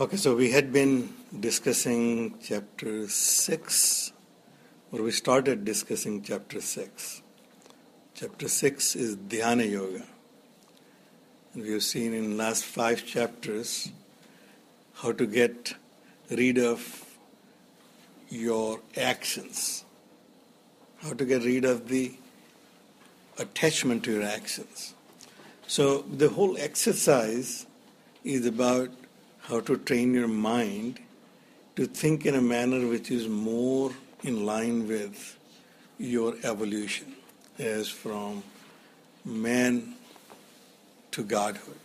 Okay, so we had been discussing chapter 6, or we started discussing chapter 6. Chapter 6 is Dhyana Yoga. And we have seen in last five chapters how to get rid of your actions, how to get rid of the attachment to your actions. So the whole exercise is about how to train your mind to think in a manner which is more in line with your evolution as from man to godhood.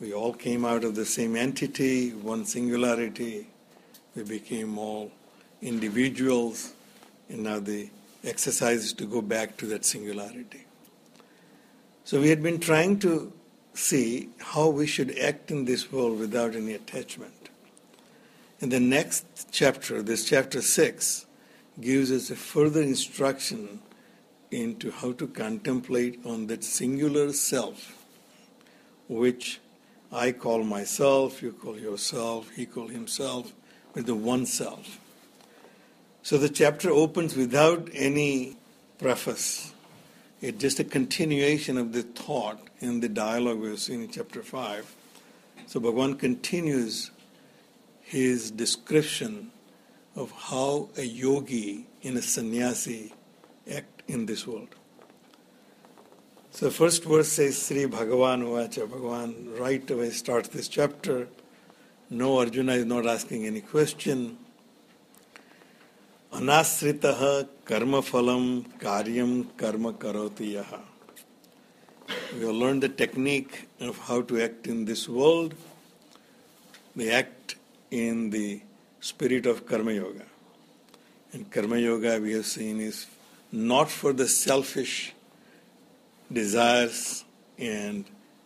We all came out of the same entity, one singularity. We became all individuals, and now the exercise is to go back to that singularity. So we had been trying to see how we should act in this world without any attachment. And the next chapter, this chapter 6, gives us a further instruction into how to contemplate on that singular self, which I call myself, you call yourself, he call himself, with the one self. So the chapter opens without any preface. It's just a continuation of the thought in the dialogue we've seen in chapter 5. So Bhagavan continues his description of how a yogi and a sannyasi act in this world. So the first verse says Sri Bhagavan Uvacha. Bhagavan right away starts this chapter. No, Arjuna is not asking any question. Karma phalam karyam karma karoti yaha. We have learned the technique of how to act in this world. We act in the spirit of Karma Yoga. And Karma Yoga, we have seen, is not for the selfish desires and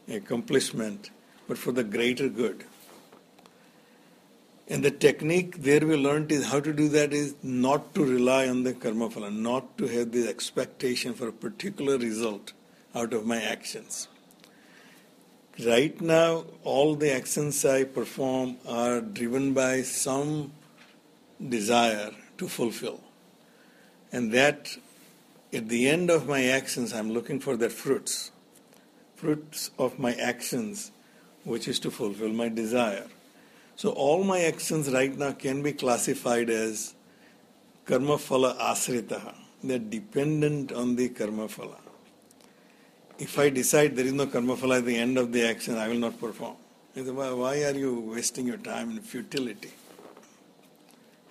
accomplishment, but for the greater good. And the technique there we learned is how to do that is not to rely on the karma phala, not to have the expectation for a particular result out of my actions. Right now, all the actions I perform are driven by some desire to fulfill. And that, at the end of my actions, I'm looking for the fruits. Fruits of my actions, which is to fulfill my desire. So, all my actions right now can be classified as karma phala asritaha. They're dependent on the karma phala if I decide there is no karma phala at the end of the action, I will not perform. Why, are you wasting your time in futility?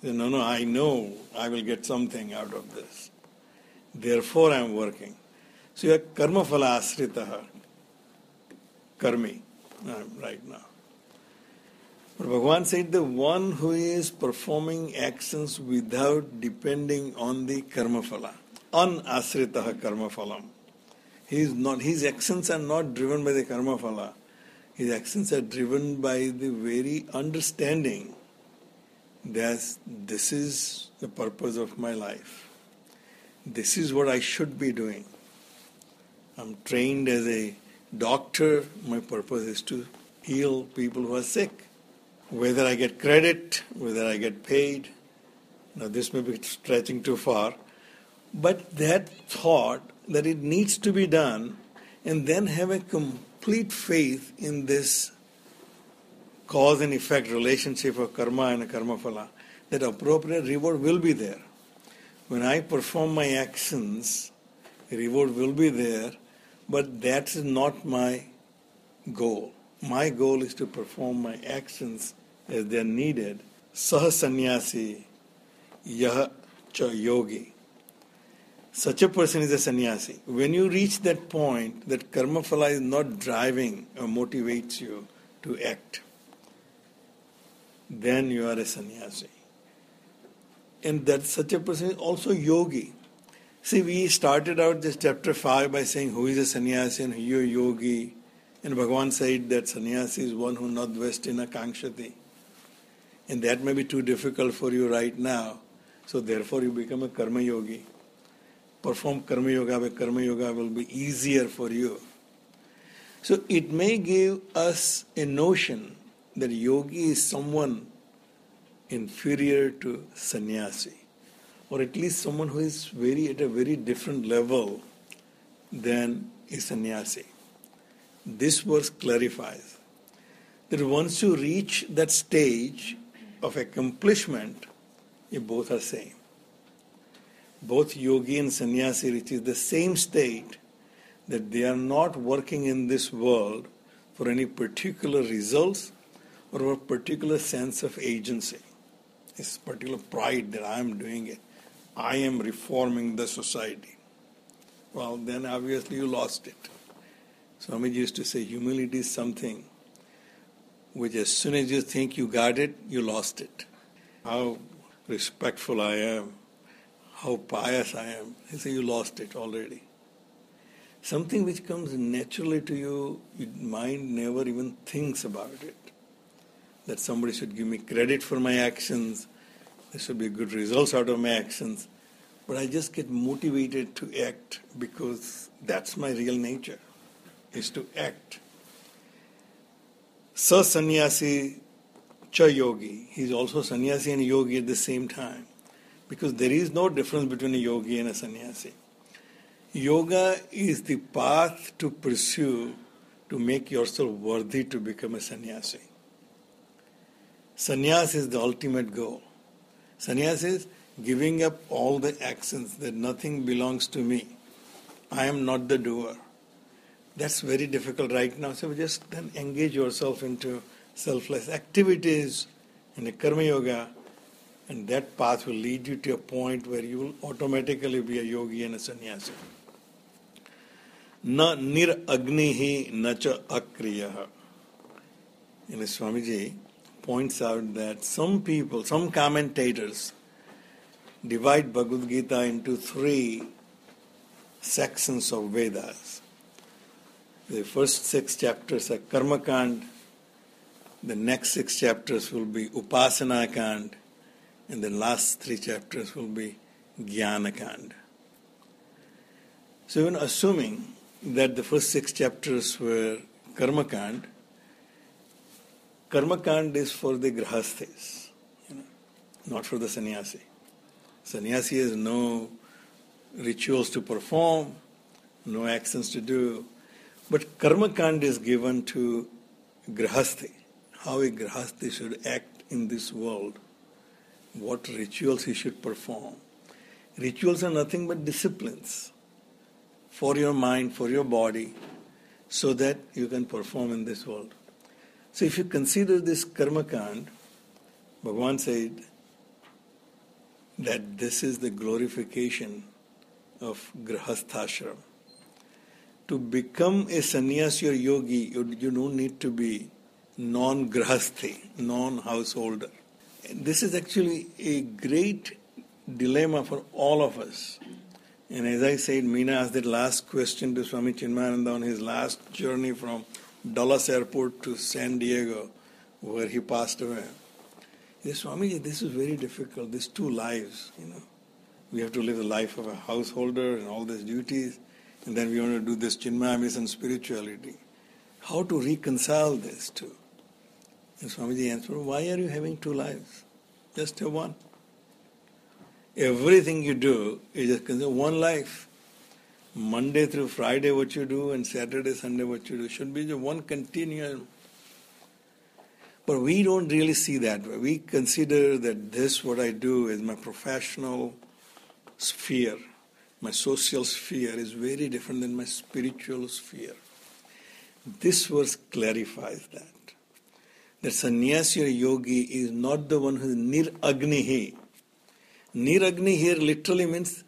No, no, I know I will get something out of this. Therefore, I am working. So you are karma phala asritaha, karmi, uh, right now. But Bhagavan said the one who is performing actions without depending on the karma phala, unasritaha karma phalam he is not, his actions are not driven by the karma phala. His actions are driven by the very understanding that this is the purpose of my life. This is what I should be doing. I'm trained as a doctor. My purpose is to heal people who are sick. Whether I get credit, whether I get paid. Now, this may be stretching too far. But that thought that it needs to be done and then have a complete faith in this cause and effect relationship of karma and karma phala, that appropriate reward will be there. When I perform my actions, reward will be there, but that's not my goal. My goal is to perform my actions as they are needed. Sah sannyasi, yah cha yogi. Such a person is a sannyasi. When you reach that point that karma phala is not driving or motivates you to act, then you are a sannyasi. And that such a person is also yogi. See, we started out this chapter 5 by saying who is a sannyasi and who is a yogi. And Bhagavan said that sannyasi is one who not dwells in a kankshati. And that may be too difficult for you right now. So therefore you become a karma yogi. Perform karma yoga, but karma yoga will be easier for you. So it may give us a notion that yogi is someone inferior to sannyasi, or at least someone who is very at a very different level than a sannyasi. This verse clarifies that once you reach that stage of accomplishment, you both are same. Both yogi and sannyasi reaches the same state that they are not working in this world for any particular results or a particular sense of agency. This particular pride that I am doing it. I am reforming the society. Well, then obviously you lost it. Swamiji used to say humility is something which as soon as you think you got it, you lost it. How respectful I am, how pious I am. He said, You lost it already. Something which comes naturally to you, your mind never even thinks about it. That somebody should give me credit for my actions, there should be good results out of my actions. But I just get motivated to act because that's my real nature, is to act. Sa sannyasi cha yogi. He's also sannyasi and yogi at the same time. Because there is no difference between a yogi and a sannyasi. Yoga is the path to pursue to make yourself worthy to become a sannyasi. Sannyas is the ultimate goal. Sannyas is giving up all the actions that nothing belongs to me. I am not the doer That's very difficult right now. So just then engage yourself into selfless activities in a karma yoga, and that path will lead you to a point where you will automatically be a yogi and a sannyasi. न niragnihi न च अक्रिय And Swamiji points out that some people, some commentators, divide Bhagavad Gita into three sections of Vedas. the first six chapters are Karma Kand, the next six chapters will be Upasana Kand, and the last three chapters will be Jnana Kand. So, even assuming that the first six chapters were Karma Kand. Karma Kand is for the Grahasthis, you know, not for the sannyasi. Sannyasi has no rituals to perform, no actions to do. But Karma Kand is given to Grahasthi, how a Grahasthi should act in this world, what rituals he should perform. Rituals are nothing but disciplines for your mind, for your body, so that you can perform in this world. So if you consider this karma kand, Bhagavan said that this is the glorification of grahasthashram. To become a sannyasi or yogi, you, you don't need to be non-grahasthi, non-householder. This is actually a great dilemma for all of us. And as I said, Meena asked that last question to Swami Chinmayananda on his last journey from Dulles Airport to San Diego, where he passed away. He said, Swamiji, this is very difficult. These two lives, you know. We have to live the life of a householder and all these duties, and then we want to do this Chinmaya and spirituality. How to reconcile this two? And Swamiji answered, Why are you having two lives? Just have one. Everything you do is just one life. Monday through Friday, what you do, and Saturday, Sunday, what you do, should be just one continuum. But we don't really see that. We consider that this, what I do, is my professional sphere. My social sphere is very different than my spiritual sphere. This verse clarifies that. that sannyasi or yogi is not the one who is niragnihi. Niragni here literally means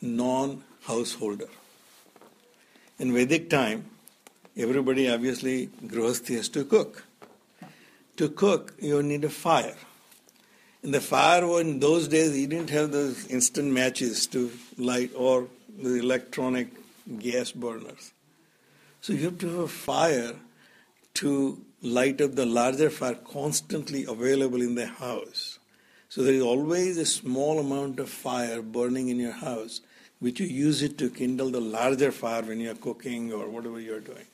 non householder. In Vedic time, everybody obviously, Grihasthi has to cook. To cook, you need a fire. In the fire, in those days, you didn't have those instant matches to light or the electronic gas burners. So you have to have a fire to light up the larger fire constantly available in the house. So there is always a small amount of fire burning in your house, which you use it to kindle the larger fire when you are cooking or whatever you are doing.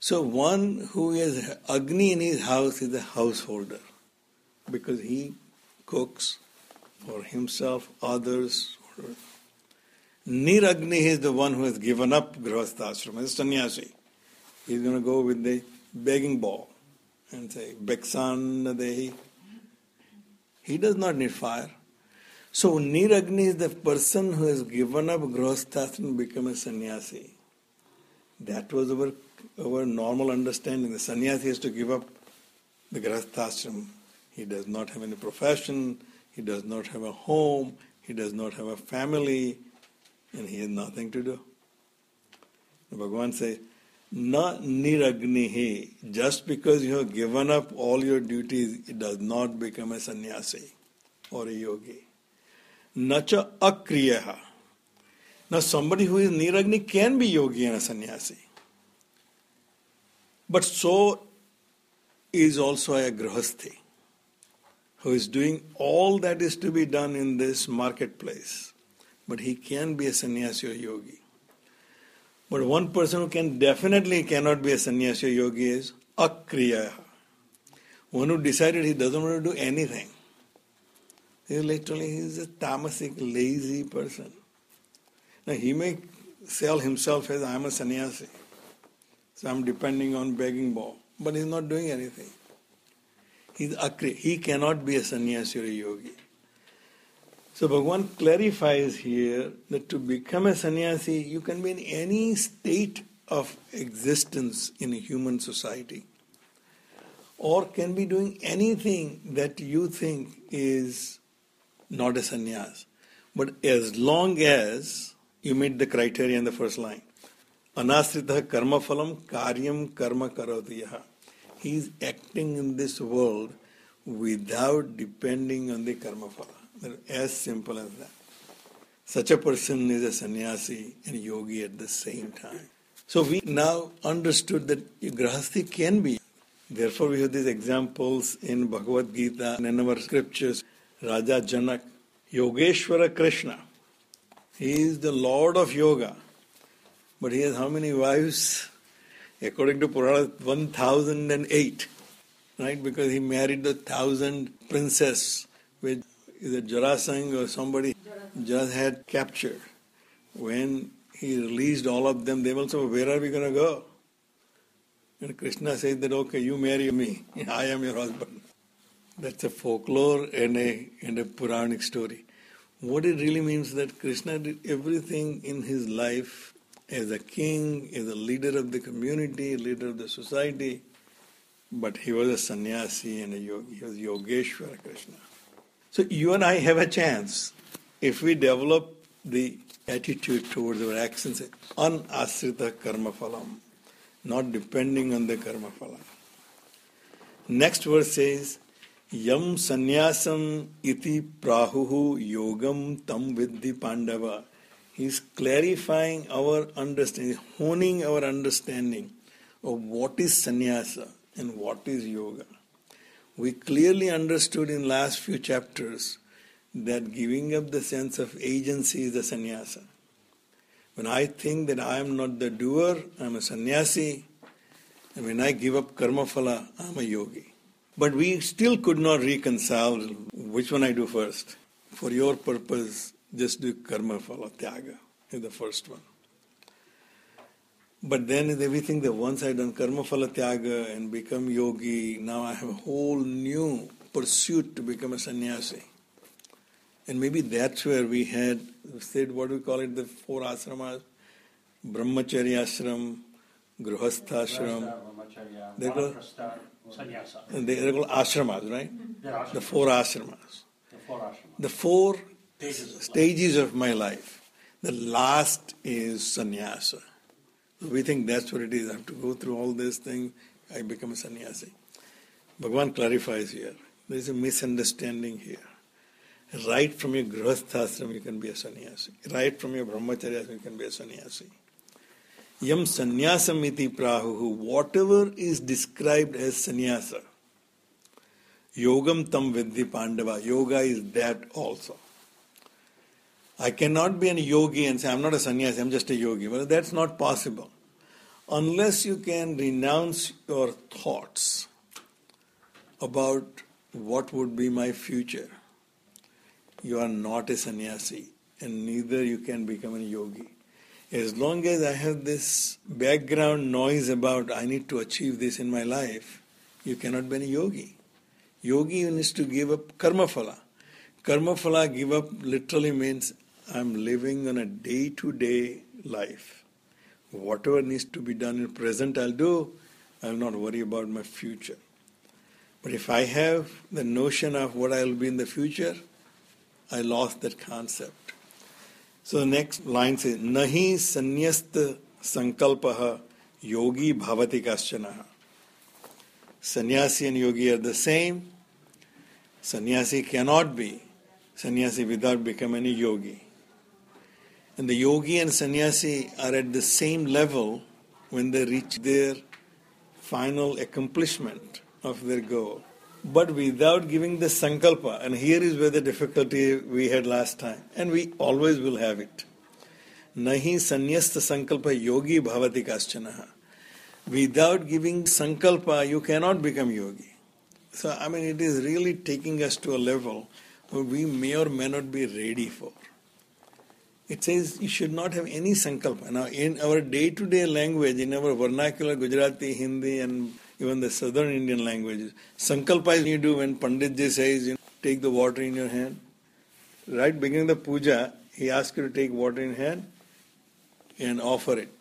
So one who has Agni in his house is a householder because he cooks for himself, others. Niragni is the one who has given up Grihasthashram, as a sannyasi. He's going to go with the begging bowl and say, Beksan. He does not need fire. So Niragni is the person who has given up Grihasthashram and become a sannyasi. That was our, our normal understanding. The sannyasi has to give up the Grihasthashram. He does not have any profession, he does not have a home, he does not have a family, and he has nothing to do. Bhagavan says, Na niragnihi. Just because you have given up all your duties, it does not become a sannyasi or a yogi. Nacha akriyaha. Now, somebody who is niragni can be yogi and a sannyasi. But so is also a grihasthi who is doing all that is to be done in this marketplace. But he can be a sannyasi or yogi. But one person who can definitely cannot be a sannyasi or yogi is akriya. One who decided he doesn't want to do anything. He literally is a tamasic, lazy person. Now he may sell himself as I am a sannyasi. So I'm depending on begging bowl. But he's not doing anything. He's akri. He cannot be a sannyasi or a yogi. So Bhagavan clarifies here that to become a sannyasi, you can be in any state of existence in a human society, or can be doing anything that you think is not a sannyas. But as long as you meet the criteria in the first line, anasrita karma phalam karyam karma karotiyaha. He is acting in this world without depending on the karma phala. As simple as that. Such a person is a sannyasi and yogi at the same time. So we now understood that grahasti can be. Therefore, we have these examples in Bhagavad Gita and in our scriptures. Raja Janak, Yogeshwara Krishna. He is the Lord of Yoga. But he has how many wives? According to Purana, 1008. Right? Because he married the thousand princess with either Jarasandh or somebody just had captured. When he released all of them, they also, where are we going to go? And Krishna said that, okay, you marry me, I am your husband. That's a folklore and a, and a Puranic story. What it really means that Krishna did everything in his life as a king, as a leader of the community, leader of the society, but he was a sannyasi and a yogi. He was Yogeshwara Krishna. So you and I have a chance if we develop the attitude towards our actions, anasrita karma phalam, not depending on the karma phalam. Next verse says, Yam sannyasam iti prahuhu yogam tam vidhi pandava. He's clarifying our understanding, honing our understanding of what is sannyasa and what is yoga we clearly understood in last few chapters that giving up the sense of agency is the sannyasa. When I think that I am not the doer, I am a sannyasi, and when I give up karma phala, I am a yogi. But we still could not reconcile which one I do first. For your purpose, just do karma phala, tyaga is the first one. But then is everything that once I done karma phala tyaga and become yogi, now I have a whole new pursuit to become a sannyasi. And maybe that's where we had said what do we call it the four asramas, brahmacharya ashram, Grihasthashram. Brahmacharya, They go- Vanaprastha, Sannyasa. And they, they're called ashramas, right? The four ashramas. the four ashramas. The four Stages of stages of my life. The last is sannyasa. We think that's what it is. I have to go through all these things. I become a sannyasi. Bhagavan clarifies here. There is a misunderstanding here. Right from your grihasthashram you can be a sannyasi. Right from your brahmacharya you can be a sannyasi. Yam sannyasam iti prahuhu. Whatever is described as sannyasa, yogam tam vidhi pandava. Yoga is that also. I cannot be a yogi and say, I'm not a sannyasi, I'm just a yogi. Well, that's not possible. Unless you can renounce your thoughts about what would be my future, you are not a sannyasi and neither you can become a yogi. As long as I have this background noise about I need to achieve this in my life, you cannot be a yogi. Yogi needs to give up karma phala. Karma phala give up literally means I'm living on a day to day life. Whatever needs to be done in present, I'll do. I'll not worry about my future. But if I have the notion of what I'll be in the future, I lost that concept. So the next line says, Nahi sanyasta sankalpaha yogi bhavati kaschanaha. Sannyasi and yogi are the same. Sannyasi cannot be sannyasi without becoming a yogi. And the yogi and sannyasi are at the same level when they reach their final accomplishment of their goal. But without giving the sankalpa, and here is where the difficulty we had last time, and we always will have it. Nahi sanyasta sankalpa yogi bhavati kaschanaha. Without giving sankalpa, you cannot become yogi. So, I mean, it is really taking us to a level where we may or may not be ready for. It says you should not have any sankalpa. Now, in our day to day language, in our vernacular Gujarati, Hindi, and even the southern Indian languages, sankalpa is you do when Panditji says, you know, take the water in your hand. Right beginning the puja, he asks you to take water in hand and offer it.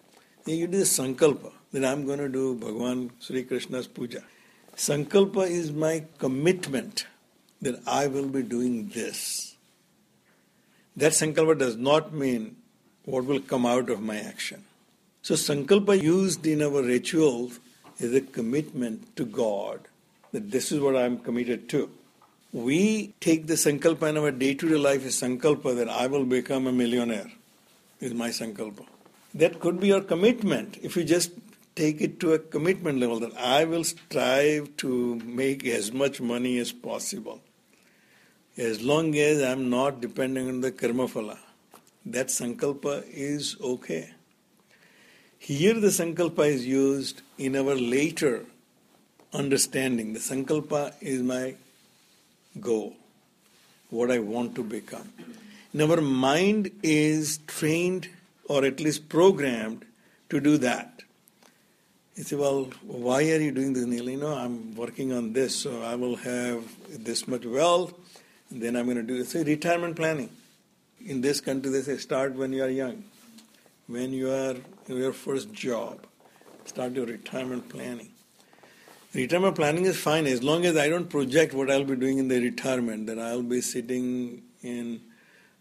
Then you do the sankalpa that I'm going to do Bhagavan Sri Krishna's puja. Sankalpa is my commitment that I will be doing this. That sankalpa does not mean what will come out of my action. So, sankalpa used in our rituals is a commitment to God that this is what I am committed to. We take the sankalpa in our day to day life as sankalpa that I will become a millionaire, is my sankalpa. That could be your commitment if you just take it to a commitment level that I will strive to make as much money as possible as long as I'm not depending on the karma phala. That sankalpa is okay. Here the sankalpa is used in our later understanding. The sankalpa is my goal, what I want to become. And our mind is trained or at least programmed to do that. You say, well, why are you doing this, Neil? You know, I'm working on this, so I will have this much wealth, then I'm going to do. Say retirement planning. In this country, they say start when you are young, when you are in your first job. Start your retirement planning. Retirement planning is fine as long as I don't project what I'll be doing in the retirement, that I'll be sitting in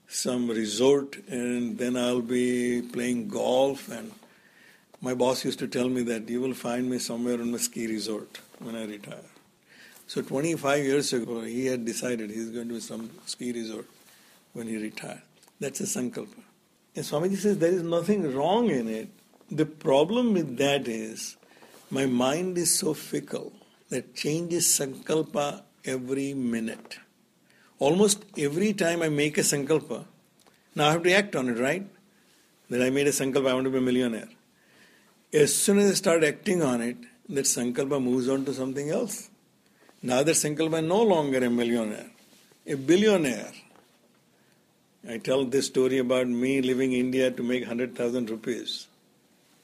some resort and then I'll be playing golf and my boss used to tell me that you will find me somewhere on a ski resort when I retire. So 25 years ago, he had decided he's going to some ski resort when he retired. That's a sankalpa. And Swamiji says there is nothing wrong in it. The problem with that is my mind is so fickle that changes sankalpa every minute. Almost every time I make a sankalpa, now I have to act on it, right? That I made a sankalpa, I want to be a millionaire. As soon as I start acting on it, that sankalpa moves on to something else. Now sankalpa is no longer a millionaire, a billionaire. I tell this story about me leaving India to make 100,000 rupees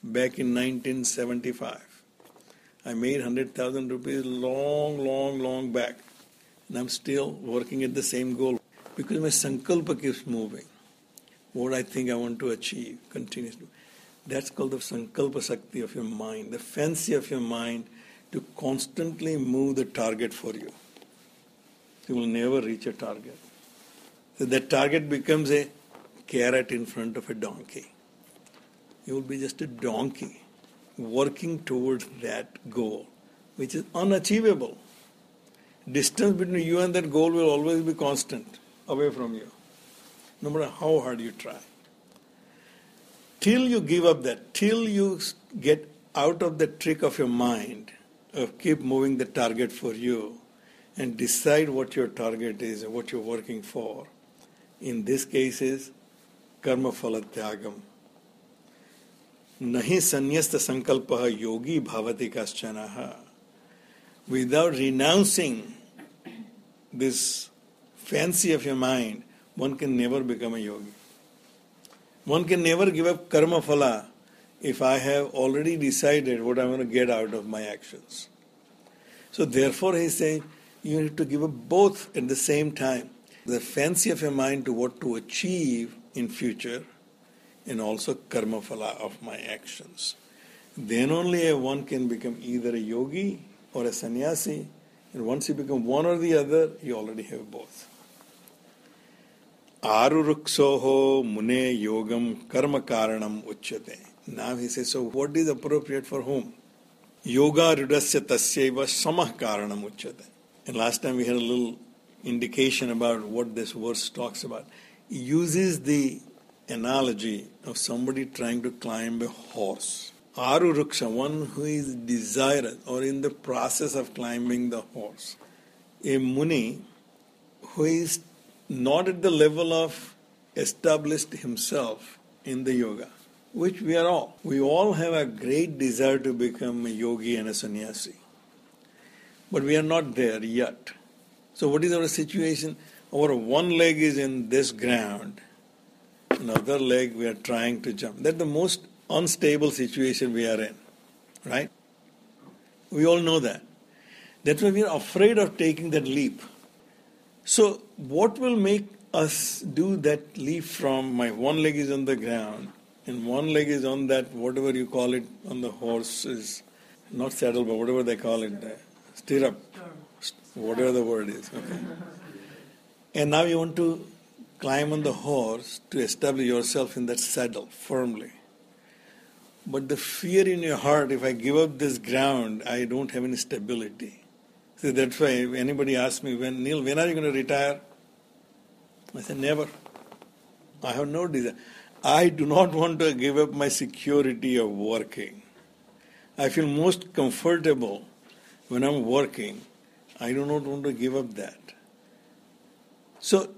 back in 1975. I made 100,000 rupees long, long, long back. And I'm still working at the same goal because my sankalpa keeps moving. What I think I want to achieve continues to. That's called the sankalpa sakti of your mind, the fancy of your mind to constantly move the target for you. You will never reach a target. So that target becomes a carrot in front of a donkey. You will be just a donkey working towards that goal, which is unachievable. Distance between you and that goal will always be constant away from you, no matter how hard you try. Till you give up that, till you get out of the trick of your mind keep moving the target for you and decide what your target is and what you're working for. In this case is कर्म फल त्यागम नहीं संन्यस्त संकल्प योगी भावति कश्चन without renouncing this fancy of your mind, one can never become a yogi. One can never give up karma phala if I have already decided what I'm going to get out of my actions. So therefore he's saying you need to give up both at the same time. The fancy of your mind to what to achieve in future and also karma phala of my actions. Then only one can become either a yogi or a sannyasi, and once you become one or the other, you already have both. Aru Aruruksoho mune yogam karma karanam uchyate. Now he says, so what is appropriate for whom? Yoga rudasya tasyaiva samah karanam uchyate. And last time we had a little indication about what this verse talks about He uses the analogy of somebody trying to climb a horse. Aru Aruruksha, one who is desirous or in the process of climbing the horse. A muni who is not at the level of established himself in the yoga, which we are all. We all have a great desire to become a yogi and a sannyasi. But we are not there yet. So, what is our situation? Our one leg is in this ground, another leg we are trying to jump. That's the most unstable situation we are in, right? We all know that. That's why we are afraid of taking that leap. So, what will make us do that leap from my one leg is on the ground and one leg is on that, whatever you call it, on the horse is not saddle, but whatever they call it, uh, stirrup, whatever the word is. Okay. And now you want to climb on the horse to establish yourself in that saddle firmly. But the fear in your heart, if I give up this ground, I don't have any stability. So that's why if anybody asks me, when Neil, when are you going to retire? I say, never. I have no desire. I do not want to give up my security of working. I feel most comfortable when I'm working. I do not want to give up that. So,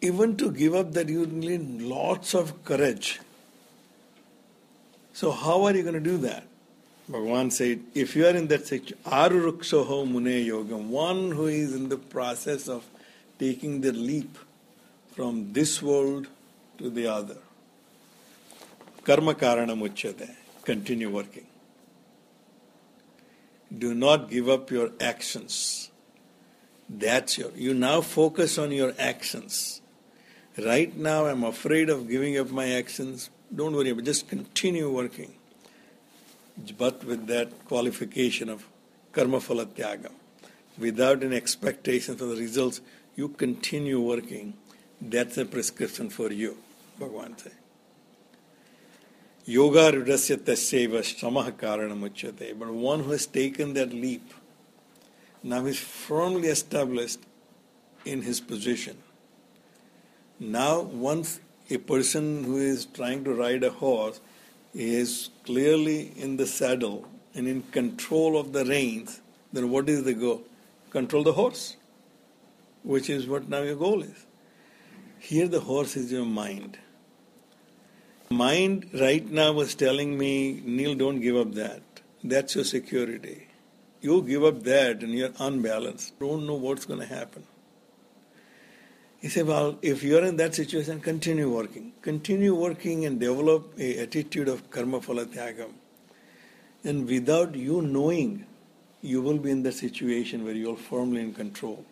even to give up that, you need lots of courage. So, how are you going to do that? Bhagavan said, if you are in that section, Aruruksoho Mune Yogam, one who is in the process of taking the leap from this world to the other. Karma Karanam Uchyate, continue working. Do not give up your actions. That's your. You now focus on your actions. Right now, I'm afraid of giving up my actions. Don't worry, just continue working. But with that qualification of karma phala without an expectation for the results, you continue working. That's a prescription for you, Bhagavan said. Yoga rudasya tasyeva samah karanam But one who has taken that leap, now is firmly established in his position. Now, once a person who is trying to ride a horse is clearly in the saddle and in control of the reins, then what is the goal? Control the horse, which is what now your goal is. Here, the horse is your mind. Mind right now was telling me, Neil, don't give up that. That's your security. You give up that and you're unbalanced. Don't know what's going to happen. He said, Well, if you're in that situation, continue working. Continue working and develop a attitude of karma phala tyagam. And without you knowing, you will be in the situation where you're firmly in control.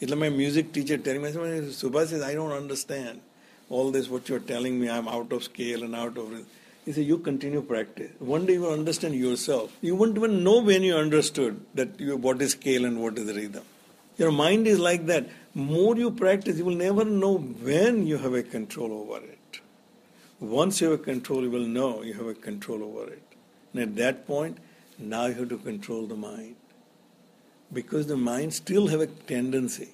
It's like my music teacher telling me, Subha says, I don't understand all this, what you're telling me, I'm out of scale and out of. Rhythm. He said, You continue practice. One day you will understand yourself. You won't even know when you understood that you, what is scale and what is rhythm. Your mind is like that. More you practice, you will never know when you have a control over it. Once you have a control, you will know you have a control over it. And at that point, now you have to control the mind. Because the mind still have a tendency.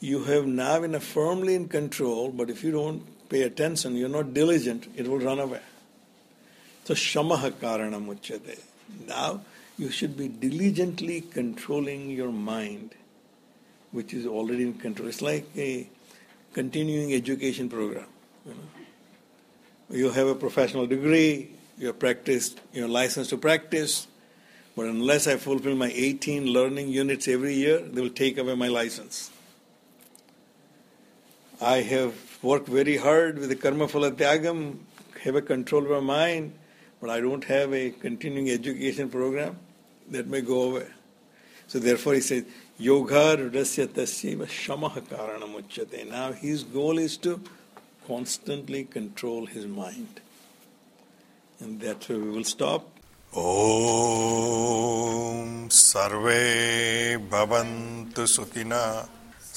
You have now been firmly in control, but if you don't pay attention, you're not diligent, it will run away. So shamaha karanam. Now you should be diligently controlling your mind, which is already in control. It's like a continuing education program. You, know. you have a professional degree, you have practiced, you're licensed to practice, but unless I fulfill my 18 learning units every year, they will take away my license. I have worked very hard with the karma have a control of my mind, but I don't have a continuing education program. That may go away. So therefore he says, Yoga Rudasya Tasyiva Shamaha Karanam Uchyate. Now his goal is to constantly control his mind. And that's where we will stop. Om Sarve Bhavantu Sukhina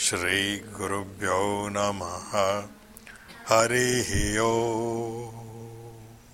श्रीगुरुभ्यो नमः। हरिः ॐ